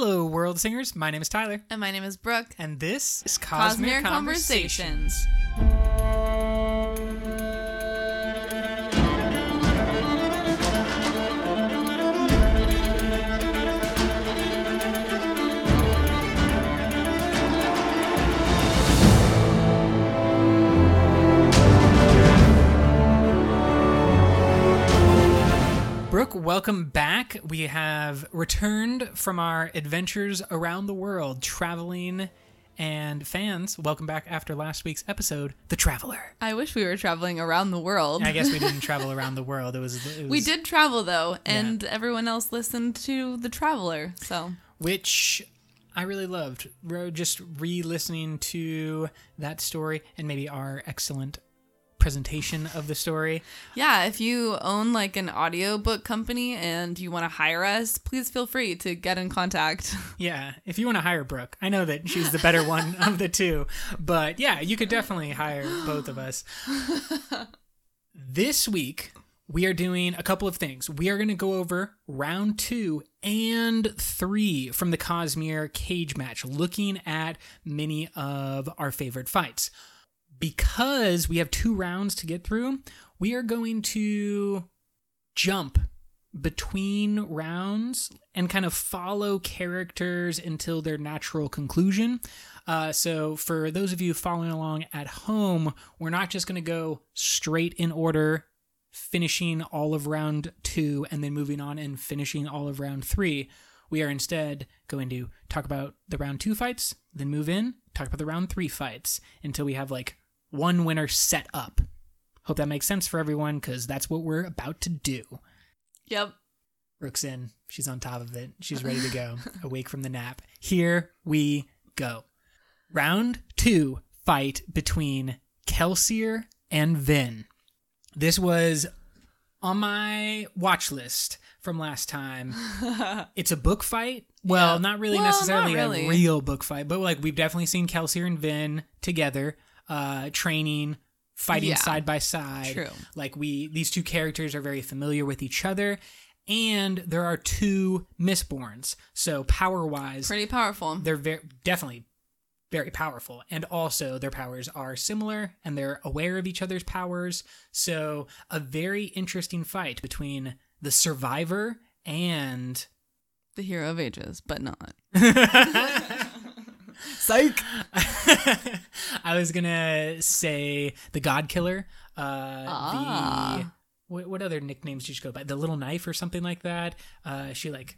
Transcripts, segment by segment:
Hello, world singers. My name is Tyler, And my name is Brooke. and this is Cosmere Cosmere, Conversations. Brooke, welcome back. We have returned from our adventures around the world, traveling, and fans, welcome back after last week's episode, The Traveler. I wish we were traveling around the world. I guess we didn't travel around the world. It was, it was we did travel though, and everyone else listened to The Traveler. So which I really loved. Just re-listening to that story and maybe our excellent presentation of the story. yeah, if you own like an audiobook company and you want to hire us, please feel free to get in contact. Yeah, if you want to hire Brooke, I know that she's the better one of the two, but yeah, you could definitely hire both of us. this week, we are doing a couple of things. We are going to go over round two and three from the Cosmere cage match, looking at many of our favorite fights. Because we have two rounds to get through, we are going to jump between rounds and kind of follow characters until their natural conclusion. Uh, so, for those of you following along at home, we're not just going to go straight in order, finishing all of round two and then moving on and finishing all of round three. We are instead going to talk about the round two fights, then move in, talk about the round three fights until we have like one winner set up. Hope that makes sense for everyone because that's what we're about to do. yep. Rook's in. She's on top of it. She's ready to go. Awake from the nap. Here we go. Round two fight between Kelsier and Vin. This was on my watch list from last time. it's a book fight. Well, Yeah. not really Well, necessarily not really. a real book fight, but like we've definitely seen Kelsier and Vin together, uh, training, fighting Yeah. side by side. True. Like we these two characters are very familiar with each other. And there are two Mistborns. So power wise, Pretty powerful. they're very definitely very powerful and also their powers are similar and they're aware of each other's powers so a very interesting fight between the survivor and The hero of ages, but not. psych i was gonna say the god killer uh Ah. the what, what other nicknames did she go by the little knife or something like that uh she like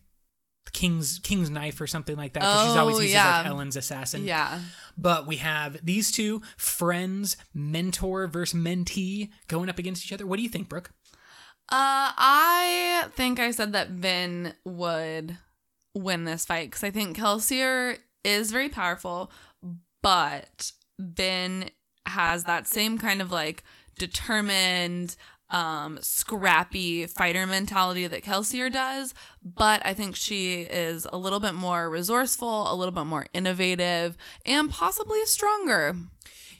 king's king's knife or something like that 'cause she's always Oh, used yeah. like Elend's assassin Yeah. But we have these two friends, mentor versus mentee, going up against each other. What do you think, Brooke? Uh, I think I said that Vin would win this fight because I think Kelsier is very powerful, but Vin has that same kind of like determined, um, scrappy fighter mentality that Kelsier does. But I think she is a little bit more resourceful, a little bit more innovative, and possibly stronger.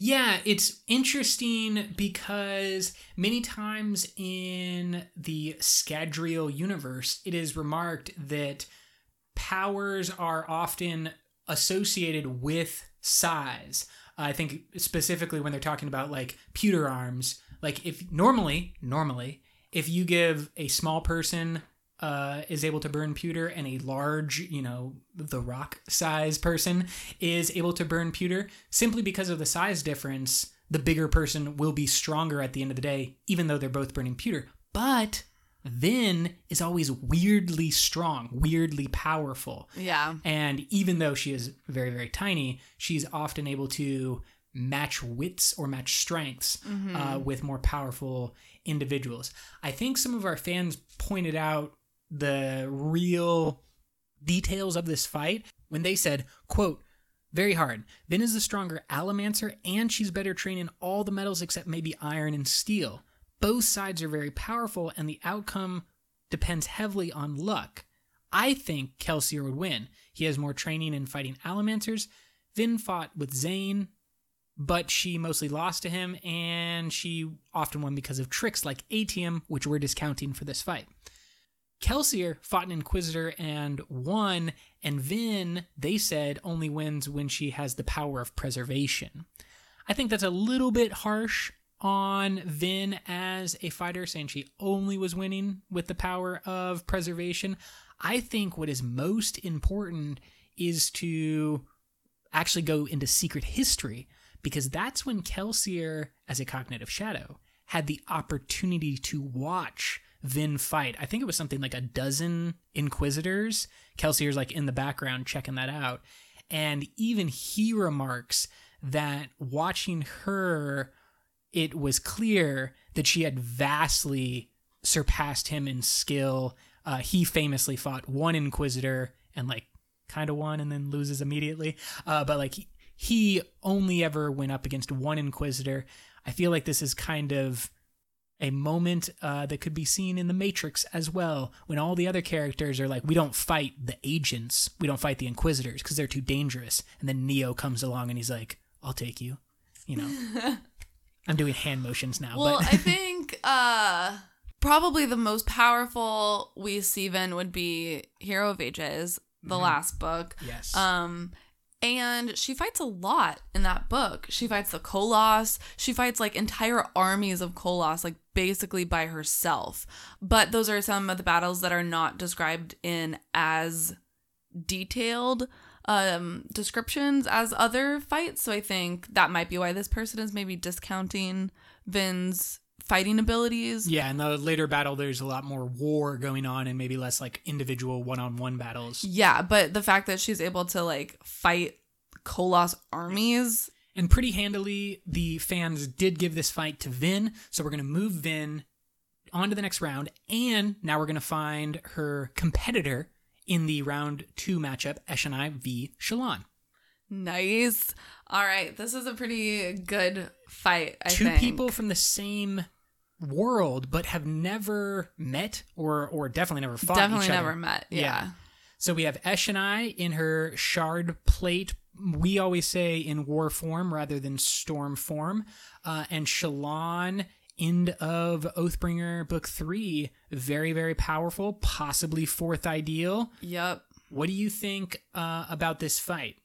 Yeah, it's interesting because many times in the Scadrial universe, it is remarked that powers are often associated with size. I think specifically when they're talking about like pewter arms, like if normally, normally, if you give a small person uh, is able to burn pewter and a large, you know, the rock size person is able to burn pewter, simply because of the size difference, the bigger person will be stronger at the end of the day, even though they're both burning pewter. But Vin is always weirdly strong, weirdly powerful. Yeah. And even though she is very, very tiny, she's often able to match wits or match strengths uh, with more powerful individuals. I think some of our fans pointed out the real details of this fight when they said, quote, very hard. Vin is the stronger Allomancer, and she's better trained in all the metals except maybe iron and steel. Both sides are very powerful, and the outcome depends heavily on luck. I think Kelsier would win. He has more training in fighting Allomancers. Vin fought with Zane, but she mostly lost to him, and she often won because of tricks like atium, which we're discounting for this fight. Kelsier fought an Inquisitor and won, and Vin, they said, only wins when she has the power of preservation. I think that's a little bit harsh on Vin as a fighter, saying she only was winning with the power of preservation. I think what is most important is to actually go into secret history because that's when Kelsier, as a cognitive shadow, had the opportunity to watch Vin fight. I think it was something like a dozen Inquisitors. Kelsier's like in the background checking that out. And even he remarks that watching her, it was clear that she had vastly surpassed him in skill. Uh, he famously fought one Inquisitor and like kind of won and then loses immediately. Uh, but like he, he only ever went up against one Inquisitor. I feel like this is kind of a moment uh, that could be seen in the Matrix as well, when all the other characters are like, we don't fight the agents, we don't fight the Inquisitors because they're too dangerous. And then Neo comes along and he's like, I'll take you. You know, I'm doing hand motions now. Well, but I think uh probably the most powerful we see Vin would be Hero of Ages, the Mhm. last book. yes, Um and she fights a lot in that book. She fights the Koloss. She fights like entire armies of Koloss, like basically by herself. But those are some of the battles that are not described in as detailed um descriptions as other fights. So I think that might be why this person is maybe discounting Vin's fighting abilities. yeah. In the later battle, there's a lot more war going on and maybe less like individual one-on-one battles. Yeah, but the fact that she's able to like fight Koloss armies And pretty handily, the fans did give this fight to Vin. So we're going to move Vin on to the next round. And now we're going to find her competitor in the round two matchup, Eshonai v. Shallan. Nice. All right, this is a pretty good fight. I Two think. people from the same world, but have never met or or definitely never fought definitely each other. never met. Yeah. Yeah. So we have Eshonai in her shard plate. We always say in war form rather than storm form. Uh, and Shallan, end of Oathbringer book three, very, very powerful, possibly fourth ideal. Yep. What do you think uh, about this fight?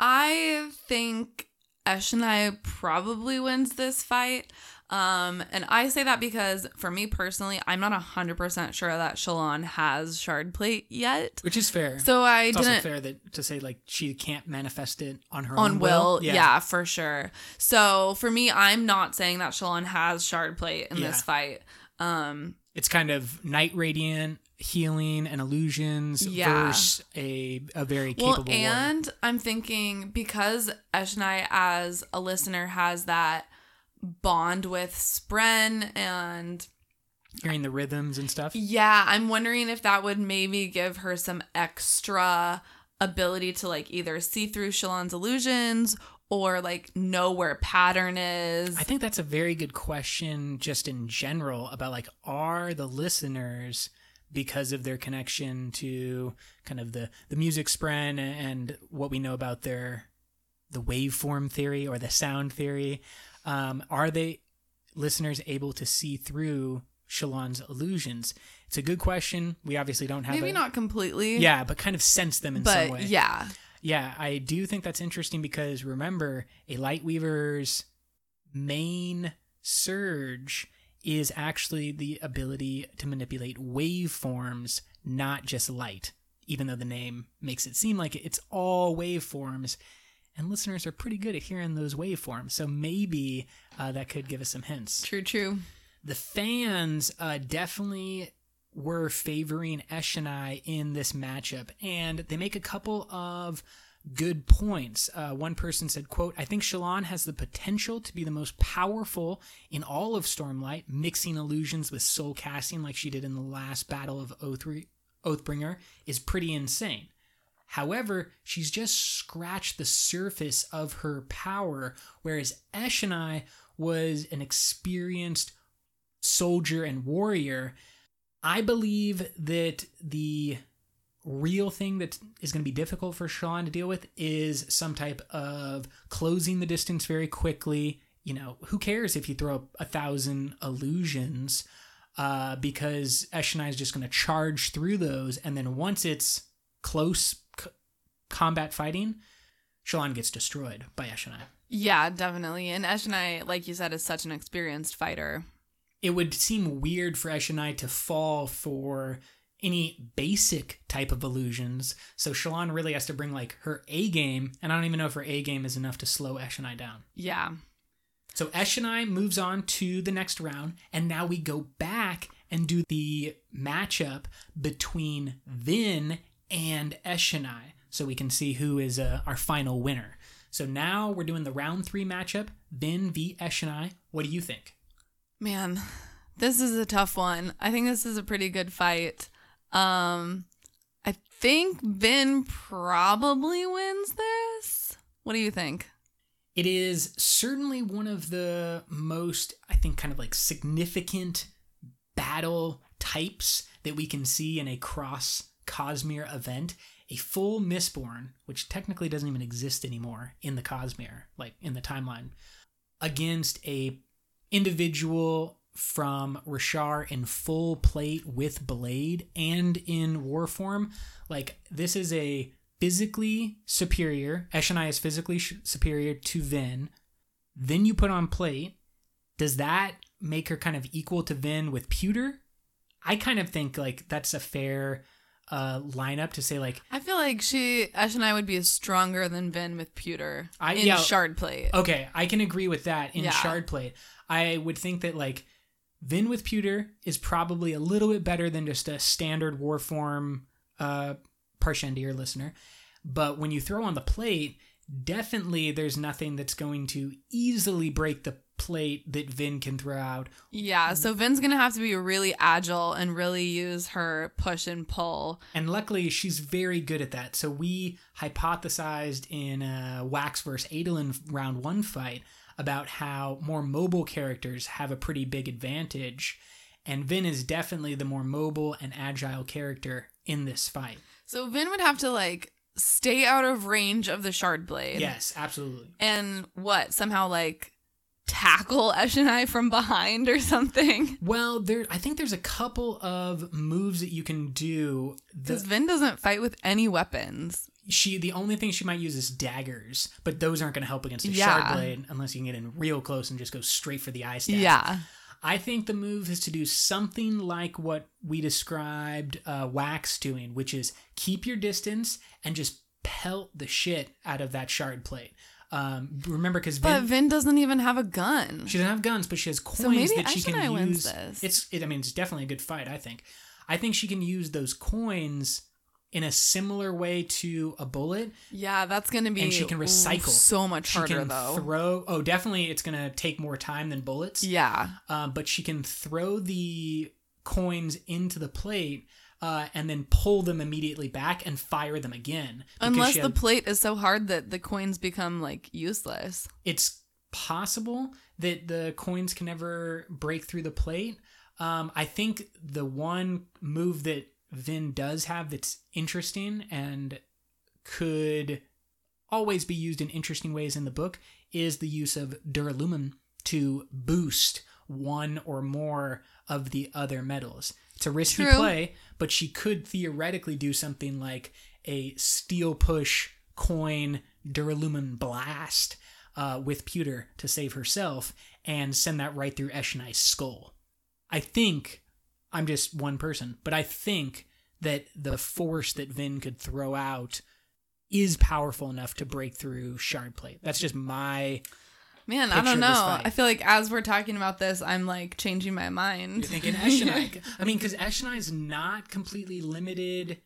I think Eshonai probably wins this fight. Um, and I say that because for me personally, I'm not 100% sure that Shallan has shard plate yet. Which is fair. So I it's didn't also fair that to say like she can't manifest it on her on own will, yeah. for sure. So for me, I'm not saying that Shallan has shard plate in Yeah. this fight. Um, It's kind of night radiant healing and illusions Yeah. versus a a very well, capable warrior. and I'm thinking because Eshonai as a listener has that bond with Spren and hearing the rhythms and stuff. yeah, I'm wondering if that would maybe give her some extra ability to like either see through Shallan's illusions or like know where pattern is. I think that's a very good question just in general about like are the listeners because of their connection to kind of the the music spren and what we know about their the waveform theory or the sound theory um, are they listeners able to see through Shallan's illusions it's a good question we obviously don't have maybe a, not completely. yeah but kind of sense them in some way yeah. yeah, I do think that's interesting because remember, a Lightweaver's main surge is actually the ability to manipulate waveforms, not just light, even though the name makes it seem like it's all waveforms. And listeners are pretty good at hearing those waveforms, so maybe uh, that could give us some hints True, true. the fans uh, definitely were favoring Eshonai in this matchup, and they make a couple of good points. Uh, one person said, "quote I think Shallan has the potential to be the most powerful in all of Stormlight, mixing illusions with soul casting like she did in the last battle of Oathbringer is pretty insane." However, she's just scratched the surface of her power, whereas Eshonai was an experienced soldier and warrior. I believe that the real thing that is going to be difficult for Sean to deal with is some type of closing the distance very quickly. You know, who cares if you throw up a thousand illusions? uh, because Eshonai is just going to charge through those, and then once it's close combat fighting, Shallan gets destroyed by Eshonai. Yeah, definitely. And Eshonai, like you said, is such an experienced fighter. It would seem weird for Eshonai to fall for any basic type of illusions, so Shallan really has to bring like her A game, and I don't even know if her A game is enough to slow Eshonai down. Yeah. So Eshonai moves on to the next round, and now we go back and do the matchup between Vin and Eshonai, so we can see who is uh, our final winner. So now we're doing the round three matchup, Vin v Eshonai. What do you think? Man, this is a tough one. I think this is a pretty good fight. Um, I think Vin probably wins this. What do you think? It is certainly one of the most, I think, kind of like significant battle types that we can see in a cross Cosmere event. A full Mistborn, which technically doesn't even exist anymore in the Cosmere, like in the timeline, against a individual from Roshar in full plate with blade and in war form. Like this is a physically superior. Eshonai is physically sh- superior to Vin. Then you put on plate. Does that make her kind of equal to Vin with pewter? I kind of think like that's a fair uh, lineup to say like I feel like she Eshonai would be stronger than Vin with pewter I- in yeah. shard plate. okay, I can agree with that in Yeah. shard plate. I would think that like Vin with pewter is probably a little bit better than just a standard war form uh Parshendi listener. But when you throw on the plate, definitely there's nothing that's going to easily break the plate that Vin can throw out. Yeah, so Vin's gonna have to be really agile and really use her push and pull. And luckily, she's very good at that. So we hypothesized in uh, Wax vs. Adolin round one fight about how more mobile characters have a pretty big advantage. And Vin is definitely the more mobile and agile character in this fight. So Vin would have to like stay out of range of the shard blade. Yes, absolutely. And what? Somehow like tackle Eshonai from behind or something. Well, there I think there's a couple of moves that you can do. Because Vin doesn't fight with any weapons. she the only thing she might use is daggers, but those aren't going to help against a Yeah. shard blade unless you can get in real close and just go straight for the eye stab. Yeah. I think the move is to do something like what we described uh, Wax doing, which is keep your distance and just pelt the shit out of that shard plate. Um, remember, because But Vin, Vin doesn't even have a gun. she doesn't have guns, but she has coins maybe that she can wins use. this. It's, it, I mean, it's definitely a good fight. I think. I think she can use those coins in a similar way to a bullet. Yeah, that's gonna be And she can recycle. so much She harder can though. throw. Oh, definitely, it's gonna take more time than bullets. yeah. um, but she can throw the coins into the plate uh, and then pull them immediately back and fire them again. Unless she the plate is so hard that the coins become like useless. it's possible that the coins can never break through the plate. Um, I think the one move that Vin does have that's interesting and could always be used in interesting ways in the book is the use of Duralumin to boost one or more of the other metals. It's a risky True. play, but she could theoretically do something like a steel push coin Duralumin blast uh, with pewter to save herself and send that right through Eshonai's skull. I think I'm just one person, but I think that the force that Vin could throw out is powerful enough to break through shard plate. That's just my. Man, I don't know. I feel like as we're talking about this, I'm like changing my mind. You're thinking Eshonai. I mean, because Eshonai is not completely limited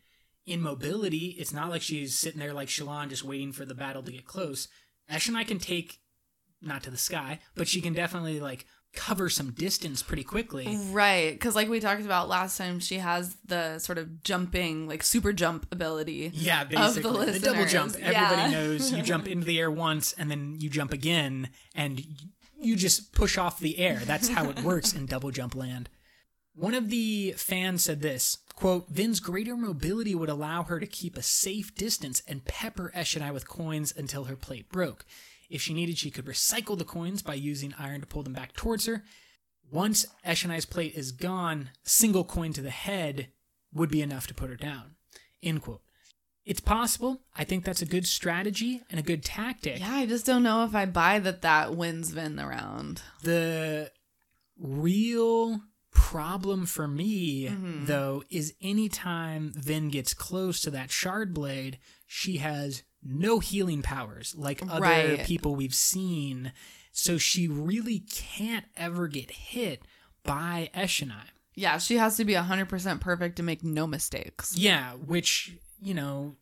in mobility. It's not like she's sitting there like Shallan just waiting for the battle to get close. Eshonai can take, not to the sky, but she can definitely like cover some distance pretty quickly. Right, because like we talked about last time, she has the sort of jumping, like super jump ability. Yeah, Of the basically. The, double jump. Everybody yeah. knows you jump into the air once and then you jump again and you just push off the air. That's how it works in double jump land. One of the fans said this quote, Vin's greater mobility would allow her to keep a safe distance and pepper Eshonai with coins until her plate broke. If she needed, she could recycle the coins by using iron to pull them back towards her. Once Eshonai's plate is gone, single coin to the head would be enough to put her down. End quote. It's possible. I think that's a good strategy and a good tactic. Yeah, I just don't know if I buy that that wins Vin the round. The real problem for me, Mm-hmm. though, is anytime Vin gets close to that shard blade, she has no healing powers like other Right. people we've seen. So she really can't ever get hit by Eshonai. Yeah, she has to be 100% perfect to make no mistakes. Yeah, which, you know,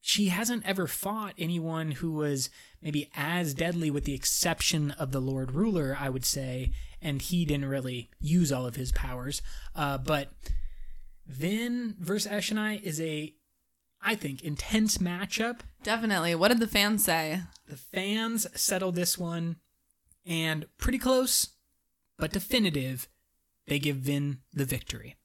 she hasn't ever fought anyone who was maybe as deadly with the exception of the Lord Ruler, I would say, and he didn't really use all of his powers. Uh, but Vin versus Eshonai is a, I think, intense matchup. Definitely. What did the fans say? The fans settled this one, and pretty close, but definitive, they give Vin the victory.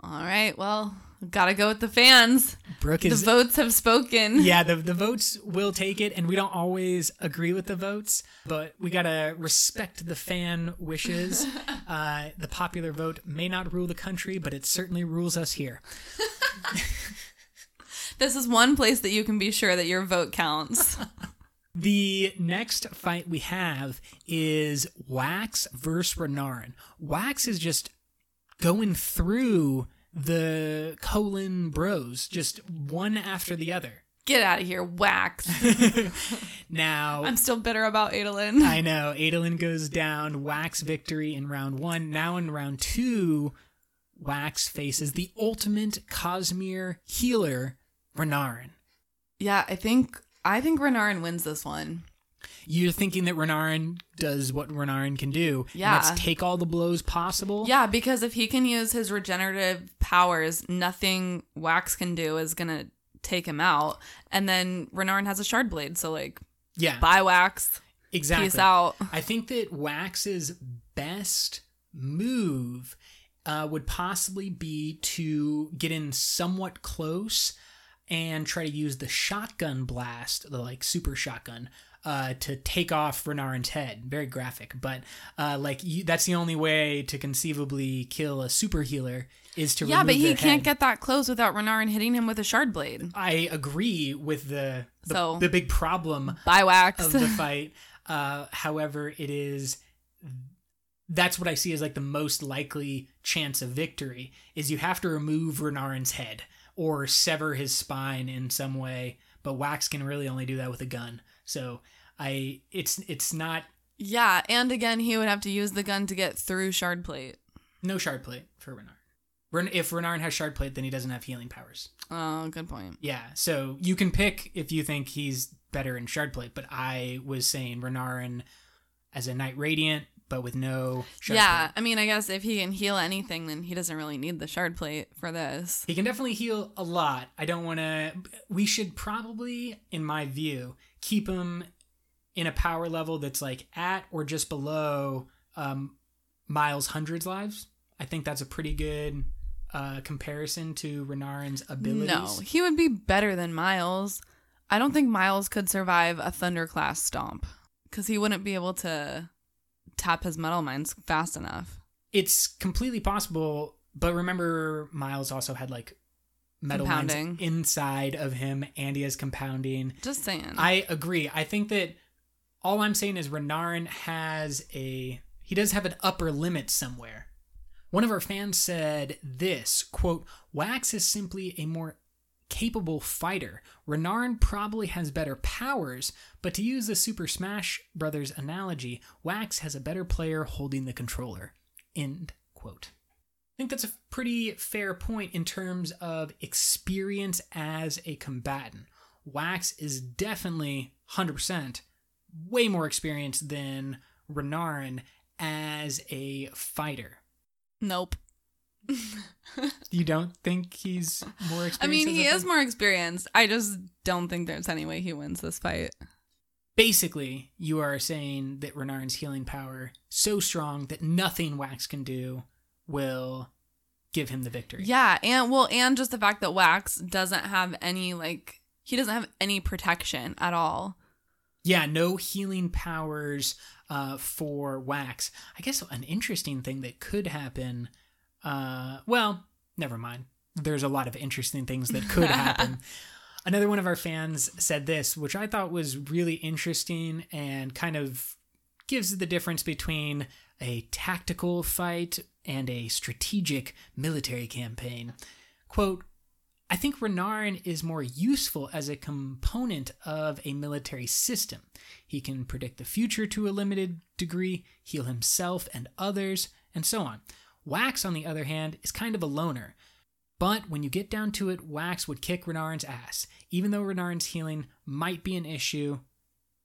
All right, well, gotta go with the fans. Brooke is, The votes have spoken. yeah, the the votes will take it, and we don't always agree with the votes, but we gotta respect the fan wishes. Uh, the popular vote may not rule the country, but it certainly rules us here. This is one place that you can be sure that your vote counts. The next fight we have is Wax versus Renarin. Wax is just going through the Kholin Bros, just one after the other. Get out of here, wax. Now, I'm still bitter about Adolin. I know. Adolin goes down. Wax victory in round one. Now in round two, Wax faces the ultimate Cosmere healer, Renarin. Yeah, I think I think Renarin wins this one. You're thinking that Renarin does what Renarin can do. and Yeah. Let's take all the blows possible. Yeah, because if he can use his regenerative powers, nothing Wax can do is gonna take him out. And then Renarin has a shard blade, so like Yeah. bye Wax. exactly. Peace out. I think that Wax's best move uh, would possibly be to get in somewhat close and try to use the shotgun blast, the like super shotgun, uh, to take off Renarin's head. Very graphic, but uh, like you, that's the only way to conceivably kill a super healer is to Yeah, but he can't head. get that close without Renarin hitting him with a shard blade. I agree with the the, So- the big problem Wax. of the fight. Uh, however, it is that's what I see as like the most likely chance of victory is you have to remove Renarin's head or sever his spine in some way, but Wax can really only do that with a gun. So I it's it's not yeah, and again he would have to use the gun to get through shard plate. no shard plate for Renard. Ren- If Renarin has shard plate, then he doesn't have healing powers. Oh, good point. Yeah, so you can pick if you think he's better in shard plate, but I was saying Renarin as a Knight Radiant, but with no shard yeah, plate. I mean, I guess if he can heal anything, then he doesn't really need the shard plate for this. He can definitely heal a lot. I don't want to. We should probably, in my view, keep him in a power level that's like at or just below um, Miles' hundreds lives. I think that's a pretty good uh, comparison to Renarin's abilities. No, he would be better than Miles. I don't think Miles could survive a Thunderclast stomp because he wouldn't be able to tap his metalminds fast enough. it's completely possible but remember miles also had like metal Compounding. inside of him and he has compounding Just saying. i agree i think that all i'm saying is renarin has a he does have an upper limit somewhere one of our fans said this quote wax is simply a more capable fighter. Renarin probably has better powers, but to use the Super Smash Brothers analogy, Wax has a better player holding the controller. End quote. I think that's a pretty fair point in terms of experience as a combatant. Wax is definitely 100% way more experienced than Renarin as a fighter. nope. You don't think he's more experienced? I mean, he is more experienced. I just don't think there's any way he wins this fight. basically you are saying that Renarin's healing power so strong that nothing Wax can do will give him the victory. Yeah, and well, and just the fact that Wax doesn't have any like he doesn't have any protection at all. Yeah, no healing powers uh, for Wax. I guess an interesting thing that could happen. Uh, well, never mind. There's a lot of interesting things that could happen. Another one of our fans said this, which I thought was really interesting and kind of gives the difference between a tactical fight and a strategic military campaign. Quote, I think Renarin is more useful as a component of a military system. He can predict the future to a limited degree, heal himself and others, and so on. Wax, on the other hand, is kind of a loner. But when you get down to it, Wax would kick Renarin's ass. Even though Renarin's healing might be an issue,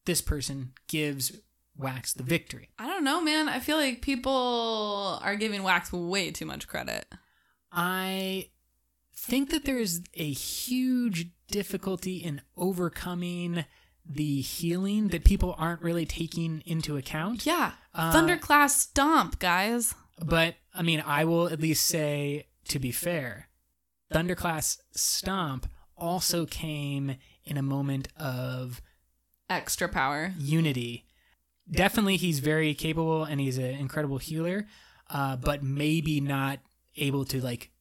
this person gives Wax the victory. I don't know, man. I feel like people are giving Wax way too much credit. I think that there's a huge difficulty in overcoming the healing that people aren't really taking into account. Yeah. Uh, Thunderclast stomp, guys. But I mean, I will at least say, to be fair, Thunderclast Stomp also came in a moment of Extra power. unity. Definitely, he's very capable and he's an incredible healer, uh, but maybe not able to like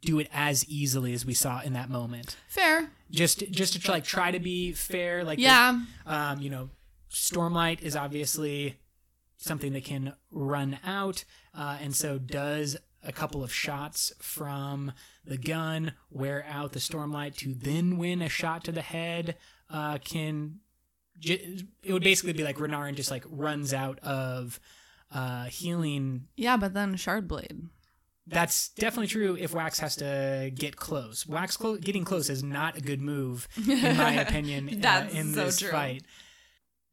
do it as easily as we saw in that moment. Fair. Just, just to like try to be fair, like Yeah. um, you know, Stormlight is obviously something that can run out, uh, and so does a couple of shots from the gun wear out the Stormlight to then win a shot to the head. Uh, can j- it would basically be like Renarin just like runs out of uh, healing. Yeah, but then Shardblade. That's definitely true if Wax has to get close. Wax clo- getting close is not a good move, in my opinion, uh, in so this true. fight.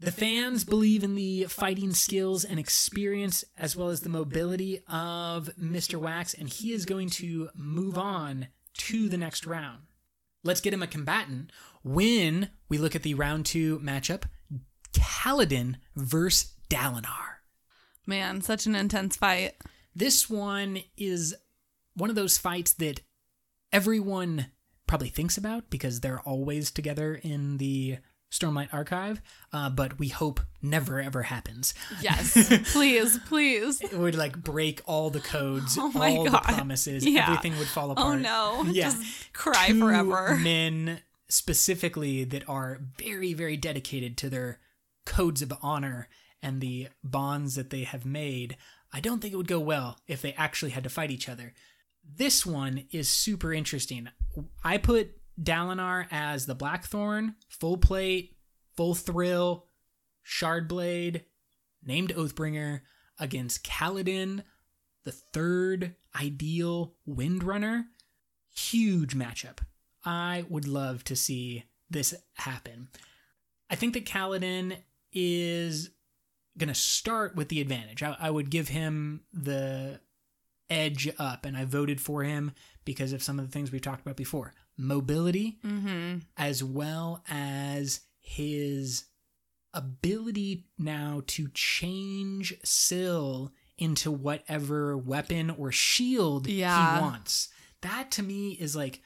The fans believe in the fighting skills and experience as well as the mobility of Mr. Wax, and he is going to move on to the next round. Let's get him a combatant when we look at the round two matchup Kaladin versus Dalinar. Man, such an intense fight. This one is one of those fights that everyone probably thinks about because they're always together in the Stormlight archive, uh, but we hope never ever happens. Yes. please, please. It would like break all the codes, Oh all God. the promises, Yeah. everything would fall apart. Oh no. Yeah. Just cry Two forever. Men specifically that are very, very dedicated to their codes of honor and the bonds that they have made. I don't think it would go well if they actually had to fight each other. This one is super interesting. I put Dalinar as the Blackthorn, full plate, full thrill, Shardblade, named Oathbringer against Kaladin, the third ideal Windrunner. Huge matchup. I would love to see this happen. I think that Kaladin is going to start with the advantage. I, I would give him the edge up, and I voted for him because of some of the things we've talked about before mobility, Mm-hmm. as well as his ability now to change Syl into whatever weapon or shield Yeah. he wants. That to me is like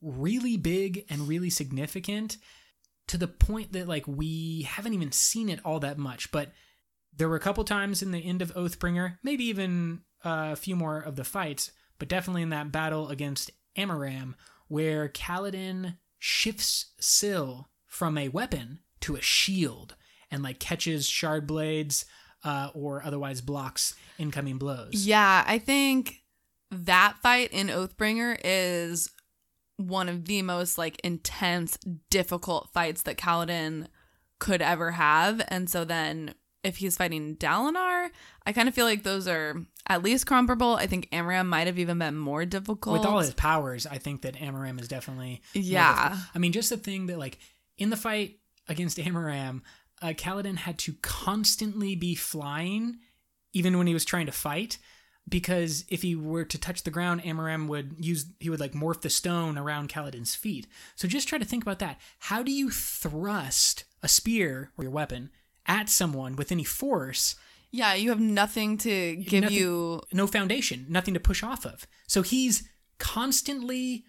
really big and really significant to the point that like we haven't even seen it all that much, but there were a couple times in the end of Oathbringer, maybe even uh, a few more of the fights, but definitely in that battle against Amaram, where Kaladin shifts Syl from a weapon to a shield and like catches shard blades uh, or otherwise blocks incoming blows. Yeah, I think that fight in Oathbringer is one of the most like intense, difficult fights that Kaladin could ever have. And so then if he's fighting Dalinar, I kind of feel like those are at least comparable. I think Amaram might have even been more difficult. With all his powers, I think that Amaram is definitely Yeah. I mean, just the thing that like in the fight against Amaram, uh, Kaladin had to constantly be flying, even when he was trying to fight, because if he were to touch the ground, Amaram would use he would like morph the stone around Kaladin's feet. So just try to think about that. How do you thrust a spear or your weapon at someone with any force? Yeah, you have nothing to give Nothing- you. no foundation, nothing to push off of. So he's constantly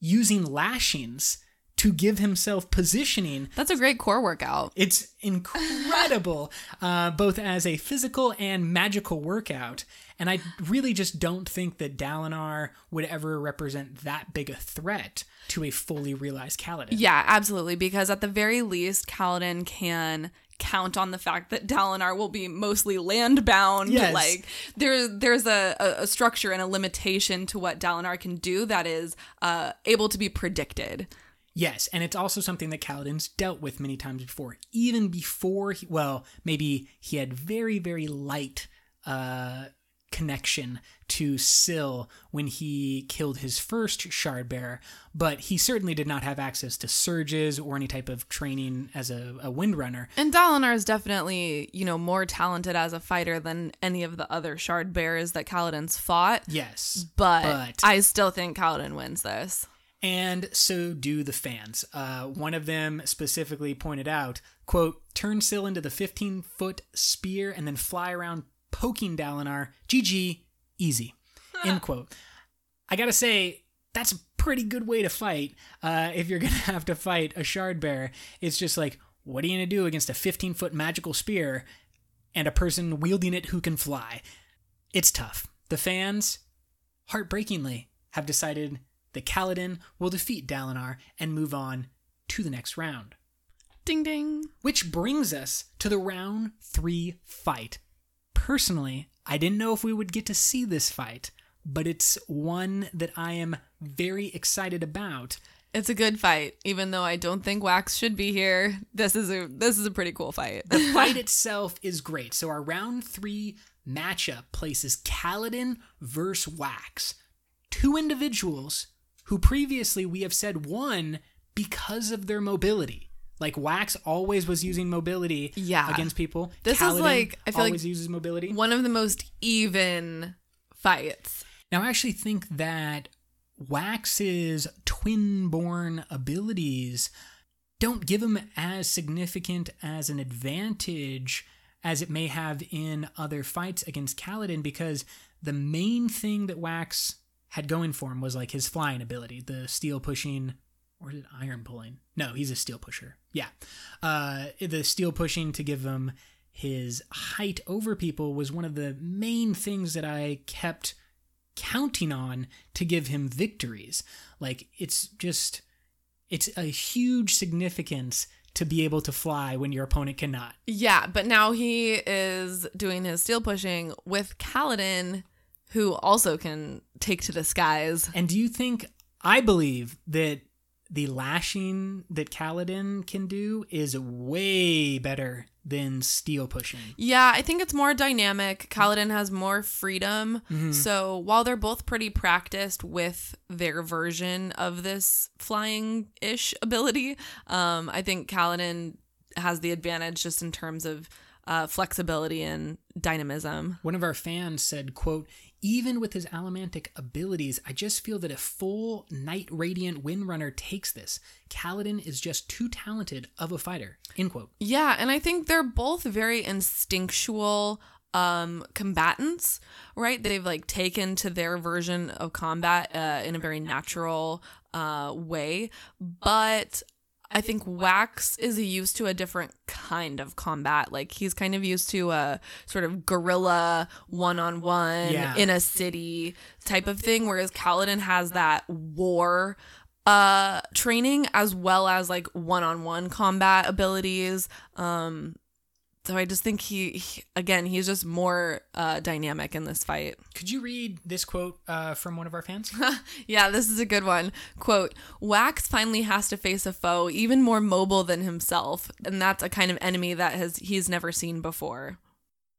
using lashings to give himself positioning That's a great core workout. it's incredible, uh, both as a physical and magical workout. And I really just don't think that Dalinar would ever represent that big a threat to a fully realized Kaladin. Yeah, absolutely. Because at the very least, Kaladin can count on the fact that Dalinar will be mostly land bound. Yes. Like there, there's a, a, structure and a limitation to what Dalinar can do that is uh, able to be predicted. Yes, and it's also something that Kaladin's dealt with many times before. Even before, he, well, maybe he had very, very light uh, connection to Syl when he killed his first shard bearer, but he certainly did not have access to surges or any type of training as a, a windrunner. And Dalinar is definitely, you know, more talented as a fighter than any of the other shard bearers that Kaladin's fought. Yes, But, But- I still think Kaladin wins this. and so do the fans. Uh, one of them specifically pointed out, "quote Turn Syl into the 15 foot spear and then fly around poking Dalinar. GG, easy." End quote. I gotta say. That's a pretty good way to fight. Uh, if you're gonna have to fight a shard bearer, it's just like, what are you gonna do against a 15 foot magical spear and a person wielding it who can fly? It's tough. The fans, heartbreakingly, have decided that Kaladin will defeat Dalinar and move on to the next round. Ding ding. Which brings us to the round three fight. Personally, I didn't know if we would get to see this fight, but it's one that I am very excited about. It's a good fight, even though I don't think Wax should be here. This is a this is a pretty cool fight. The fight itself is great. So our round three matchup places Kaladin versus Wax. Two individuals who previously we have said won because of their mobility. Like Wax always was using mobility Yeah. against people. This is like- I feel like uses mobility. One of the most even fights. Now, I actually think that Wax's twin born abilities don't give him as significant as an advantage as it may have in other fights against Kaladin because the main thing that Wax had going for him was like his flying ability, the steel pushing, or is it iron pulling? No, he's a steel pusher. Yeah. Uh, the steel pushing to give him his height over people was one of the main things that I kept counting on to give him victories. Like it's just it's a huge significance to be able to fly when your opponent cannot. Yeah, but now he is doing his steel pushing with Kaladin, who also can take to the skies. And do you think I believe that the lashing that Kaladin can do is way better than steel pushing? Yeah, I think it's more dynamic. Kaladin has more freedom. So while they're both pretty practiced with their version of this flying ish ability, um, I think Kaladin has the advantage just in terms of uh, flexibility and dynamism. One of our fans said, quote, even with his allomantic abilities, I just feel that if full Night Radiant Windrunner takes this, Kaladin is just too talented of a fighter. End quote. Yeah, and I think they're both very instinctual um combatants right they've like taken to their version of combat uh, in a very natural uh way but I think Wax is used to a different kind of combat. Like he's kind of used to a sort of guerrilla one on one in a city type of thing, whereas Kaladin has that war uh training as well as like one on one combat abilities. Um so I just think he, he again he's just more uh dynamic in this fight. Could you read this quote uh, from one of our fans? Yeah, this is a good one. Quote, Wax finally has to face a foe even more mobile than himself, and that's a kind of enemy that has he's never seen before.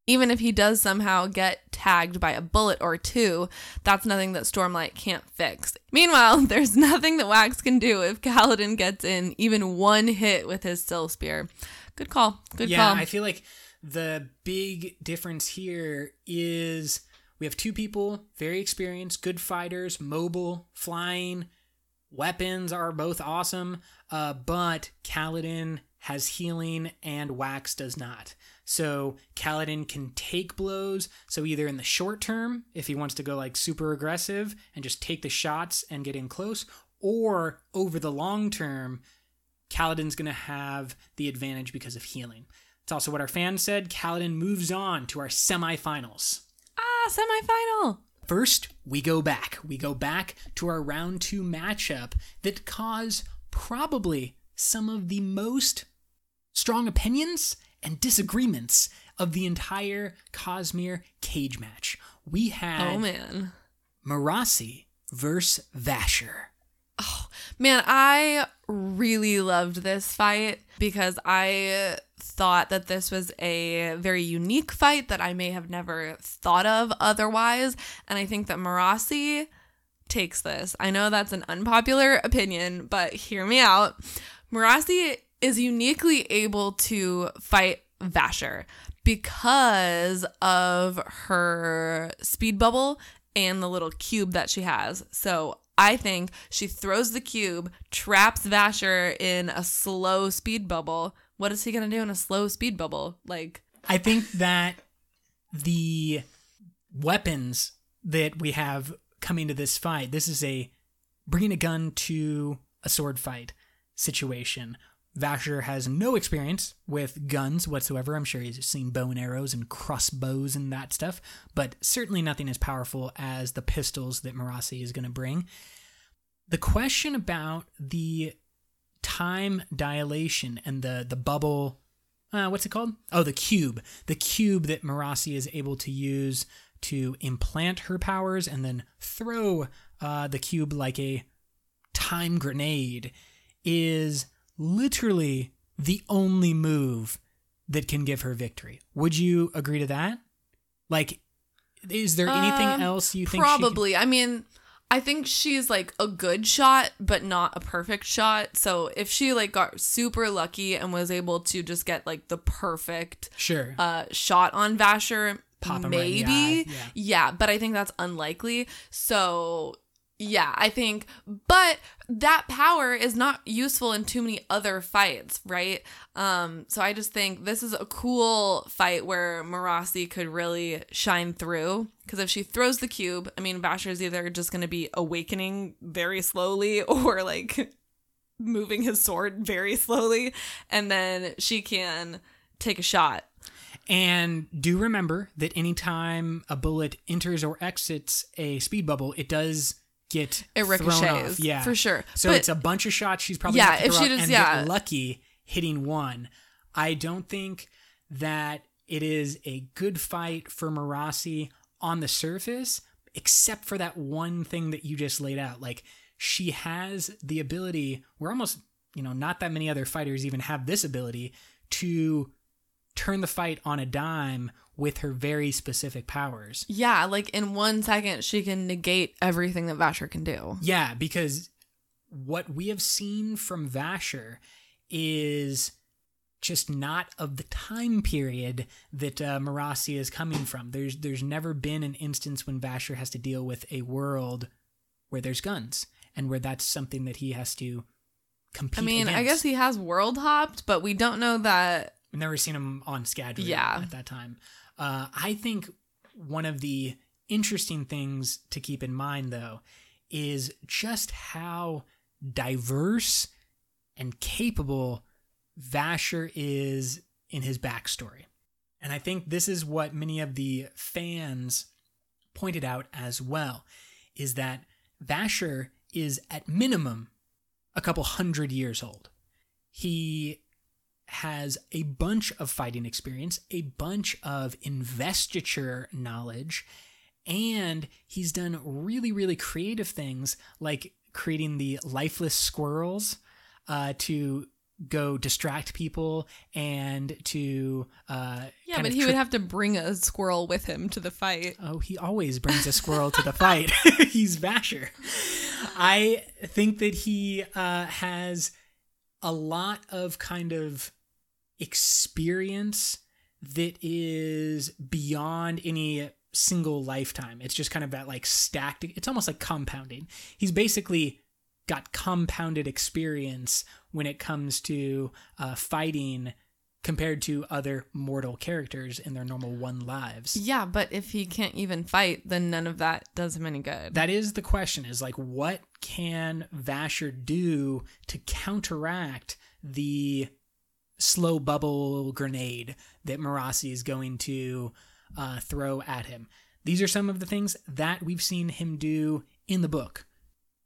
Even if he does somehow get tagged by a bullet or two, that's nothing that Stormlight can't fix. Meanwhile, there's nothing that Wax can do if Kaladin gets in even one hit with his Still Spear. Good call. Good yeah, call. I feel like the big difference here is we have two people, very experienced, good fighters, mobile, flying, weapons are both awesome, uh, but Kaladin has healing and Wax does not. So Kaladin can take blows. So either in the short term, if he wants to go like super aggressive and just take the shots and get in close, or over the long term, Kaladin's going to have the advantage because of healing. It's also what our fans said. Kaladin moves on to our semifinals. Ah, semifinal. First, we go back. We go back to our round two matchup that caused probably some of the most strong opinions and disagreements of the entire Cosmere cage match. We had Oh man. Marasi versus Vasher. Oh, man, I really loved this fight because I thought that this was a very unique fight that I may have never thought of otherwise. And I think that Marasi takes this. I know that's an unpopular opinion, but hear me out. Marasi is uniquely able to fight Vasher because of her speed bubble and the little cube that she has. So I think she throws the cube, traps Vasher in a slow speed bubble. What is he gonna do in a slow speed bubble? Like, I think that the weapons that we have coming to this fight, this is a bringing a gun to a sword fight situation. Vasher has no experience with guns whatsoever. I'm sure he's seen bow and arrows and crossbows and that stuff, but certainly nothing as powerful as the pistols that Marasi is going to bring. The question about the time dilation and the the bubble uh, what's it called? Oh, the cube. The cube that Marasi is able to use to implant her powers and then throw uh, the cube like a time grenade is literally the only move that can give her victory. Would you agree to that? Like, is there anything Um, else you think? probably. I mean, I think she's like a good shot, but not a perfect shot. So if she like got super lucky and was able to just get like the perfect sure. uh shot on Vasher, him right maybe. yeah. yeah, but I think that's unlikely. So yeah, I think but that power is not useful in too many other fights, right? Um so I just think this is a cool fight where Marasi could really shine through because if she throws the cube, I mean Vasher is either just going to be awakening very slowly or like moving his sword very slowly and then she can take a shot And do remember that anytime a bullet enters or exits a speed bubble, it does get It ricochets. Yeah, for sure. So But- it's a bunch of shots. She's probably Yeah, if she does- and yeah. get lucky hitting one. I don't think that it is a good fight for Marasi on the surface, except for that one thing that you just laid out. Like she has the ability. We're almost, you know, not that many other fighters even have this ability to turn the fight on a dime with her very specific powers. Yeah, like in one second, she can negate everything that Vasher can do. Yeah, because what we have seen from Vasher is just not of the time period that uh, Marasi is coming from. There's there's never been an instance when Vasher has to deal with a world where there's guns and where that's something that he has to compete. I mean, I guess he has world hopped, but we don't know that. I've never seen him on Scadrial Yeah. at that time. Uh, I think one of the interesting things to keep in mind, though, is just how diverse and capable Vasher is in his backstory. And I think this is what many of the fans pointed out as well is that Vasher is at minimum a couple hundred years old. He has a bunch of fighting experience, a bunch of investiture knowledge, and he's done really, really creative things like creating the lifeless squirrels uh, to go distract people and to uh, Yeah, but he trick- would have to bring a squirrel with him to the fight. Oh, he always brings a squirrel to the fight. He's Vasher. I think that he uh, has a lot of kind of experience that is beyond any single lifetime. It's just kind of that like stacked, it's almost like compounding. He's basically got compounded experience when it comes to uh, fighting compared to other mortal characters in their normal one lives. Yeah, but if he can't even fight, then none of that does him any good. That is the question is like what can Vasher do to counteract the slow bubble grenade that Marasi is going to uh, throw at him. These are some of the things that we've seen him do in the book.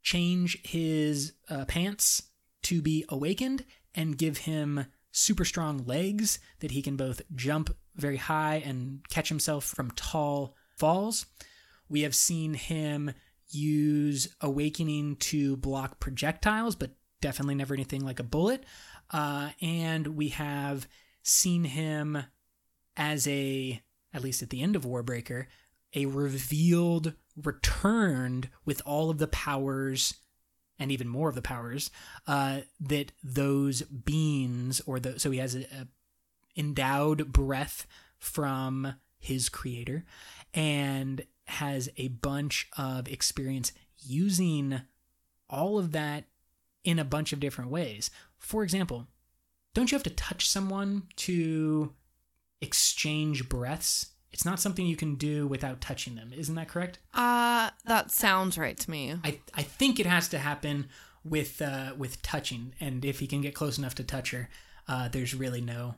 Change his uh, pants to be awakened and give him super strong legs that he can both jump very high and catch himself from tall falls. We have seen him use awakening to block projectiles, but definitely never anything like a bullet. Uh, and we have seen him as a, at least at the end of Warbreaker, a revealed, returned with all of the powers and even more of the powers uh, that those beings or the so he has a, a endowed breath from his creator and has a bunch of experience using all of that in a bunch of different ways. For example, don't you have to touch someone to exchange breaths? It's not something you can do without touching them. Isn't that correct? Uh, that sounds right to me. I, I think it has to happen with uh, with touching, and if he can get close enough to touch her, uh, there's really no